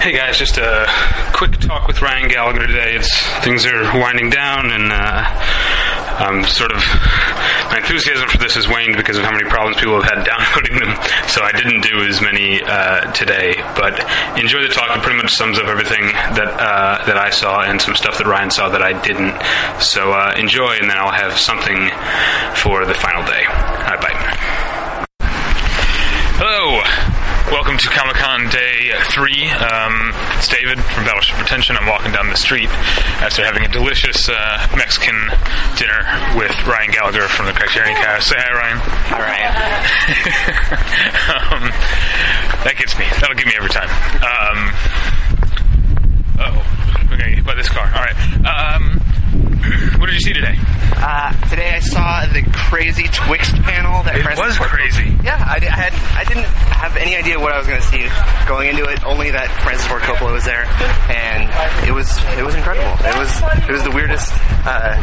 Hey guys, just a quick talk with Ryan Gallagher today. It's things are winding down, and uh, um, sort of my enthusiasm for this has waned because of how many problems people have had downloading them. So I didn't do as many uh, today, but enjoy the talk. It pretty much sums up everything that uh, that I saw and some stuff that Ryan saw that I didn't. So uh, enjoy, and then I'll have something for the final day. All right, bye. Hello. Welcome to Comic Con Day 3. Um, it's David from Battleship Pretension. I'm walking down the street after having a delicious uh, Mexican dinner with Ryan Gallagher from the Criterion Cast. Say hi, Ryan. All right. um, that gets me. That'll get me every time. Um, oh, we're gonna get hit by this car. All right. Um, what did you see today? Uh, today I saw the crazy Twixt panel that It Francis was Ford- crazy. Yeah, I, I had I didn't have any idea what I was going to see going into it. Only that Francis Ford Coppola was there, and it was it was incredible. It was it was the weirdest uh,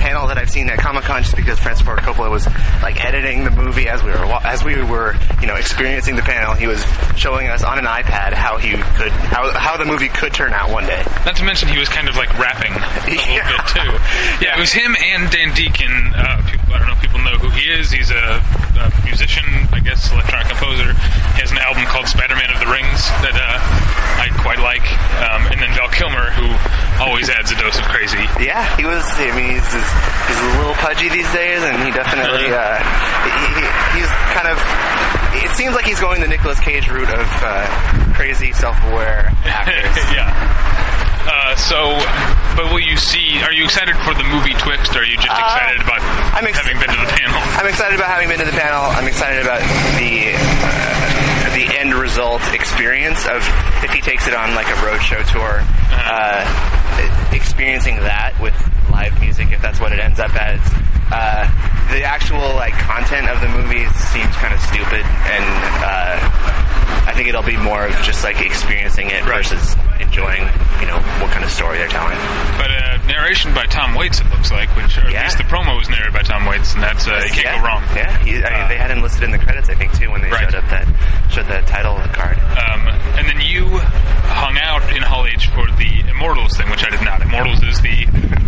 panel that I've seen at Comic Con, just because Francis Ford Coppola was like editing the movie as we were as we were you know experiencing the panel. He was showing us on an iPad how he could how how the movie could turn out one day. Not to mention he was kind of like rapping a little Yeah. bit too. Yeah, it was him and Dan Deacon. Uh, people, I don't know if people know who he is. He's a, a musician, I guess, electronic composer. He has an album called Spider-Man of the Rings that uh, quite like. Um, and then Val Kilmer, who always adds a dose of crazy. Yeah, he was. I mean, he's, he's, he's a little pudgy these days, and he definitely uh, he, he- he's kind of. It seems like he's going the Nicolas Cage route of uh, crazy, self-aware actors. yeah. Uh, so, but will you see? Are you excited for the movie Twixt? Or are you just excited about I'm ex- having been to the panel? I'm excited about having been to the panel. I'm excited about the experience of if he takes it on like a roadshow tour, uh, experiencing that with live music, if that's what it ends up as. Uh, the actual like content of the movie seems kind of stupid, and uh, I think it'll be more of just like experiencing it Right. versus enjoying, you know, what kind of story they're telling. But uh, narration by Tom Waits, it looks like, which or at least the promo was narrated by Tom Waits, and that's uh, you can't yeah, go wrong. Yeah, he, I mean, they had him listed in the credits, I think, too, when they Right. showed up that showed the title card. Um, and then you hung out in Hall H for the Immortals thing, which I did not. Immortals is the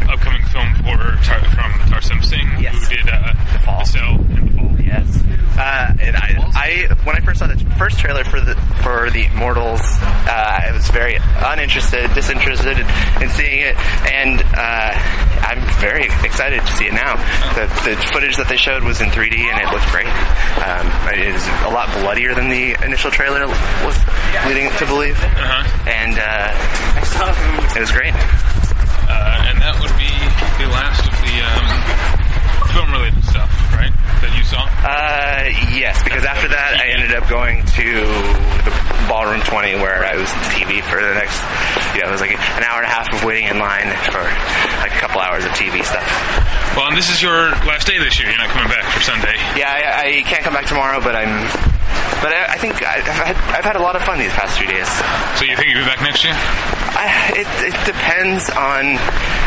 upcoming film for Tar- from Tarsem Singh, Yes. who did uh, The Fall. Cell and The Fall. Yes. Uh, and I, I, when I first saw the first trailer for the for the Immortals, uh, I was very uninterested, disinterested in, in seeing it, and uh, I'm very excited to see it now. The, the footage that they showed was in 3D, and it looked great. Um, it is a lot bloodier than the initial trailer was leading to believe, Uh-huh. and uh, it was great. Uh, and that would be the last of the um, film-related stuff, right? That you saw. Uh, yes, because after that I ended up going to the Ballroom 20 where I was TV for the next, yeah, it was like an hour and a half of waiting in line for like a couple hours of TV stuff. Well, and this is your last day this year. You're not coming back for Sunday. Yeah, I, I can't come back tomorrow, but I'm, but I, I think I've had, I've had a lot of fun these past few days. So you think you'll be back next year? I, it, it depends on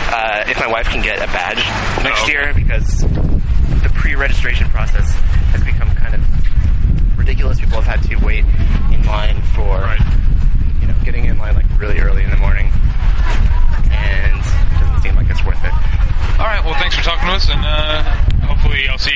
uh, if my wife can get a badge next Oh. year because the pre-registration process has become kind of ridiculous. People have had to wait in line for Right. you know getting in line like really early in the morning, and it doesn't seem like it's worth it. All right. Well, thanks for talking to us, and uh, hopefully I'll see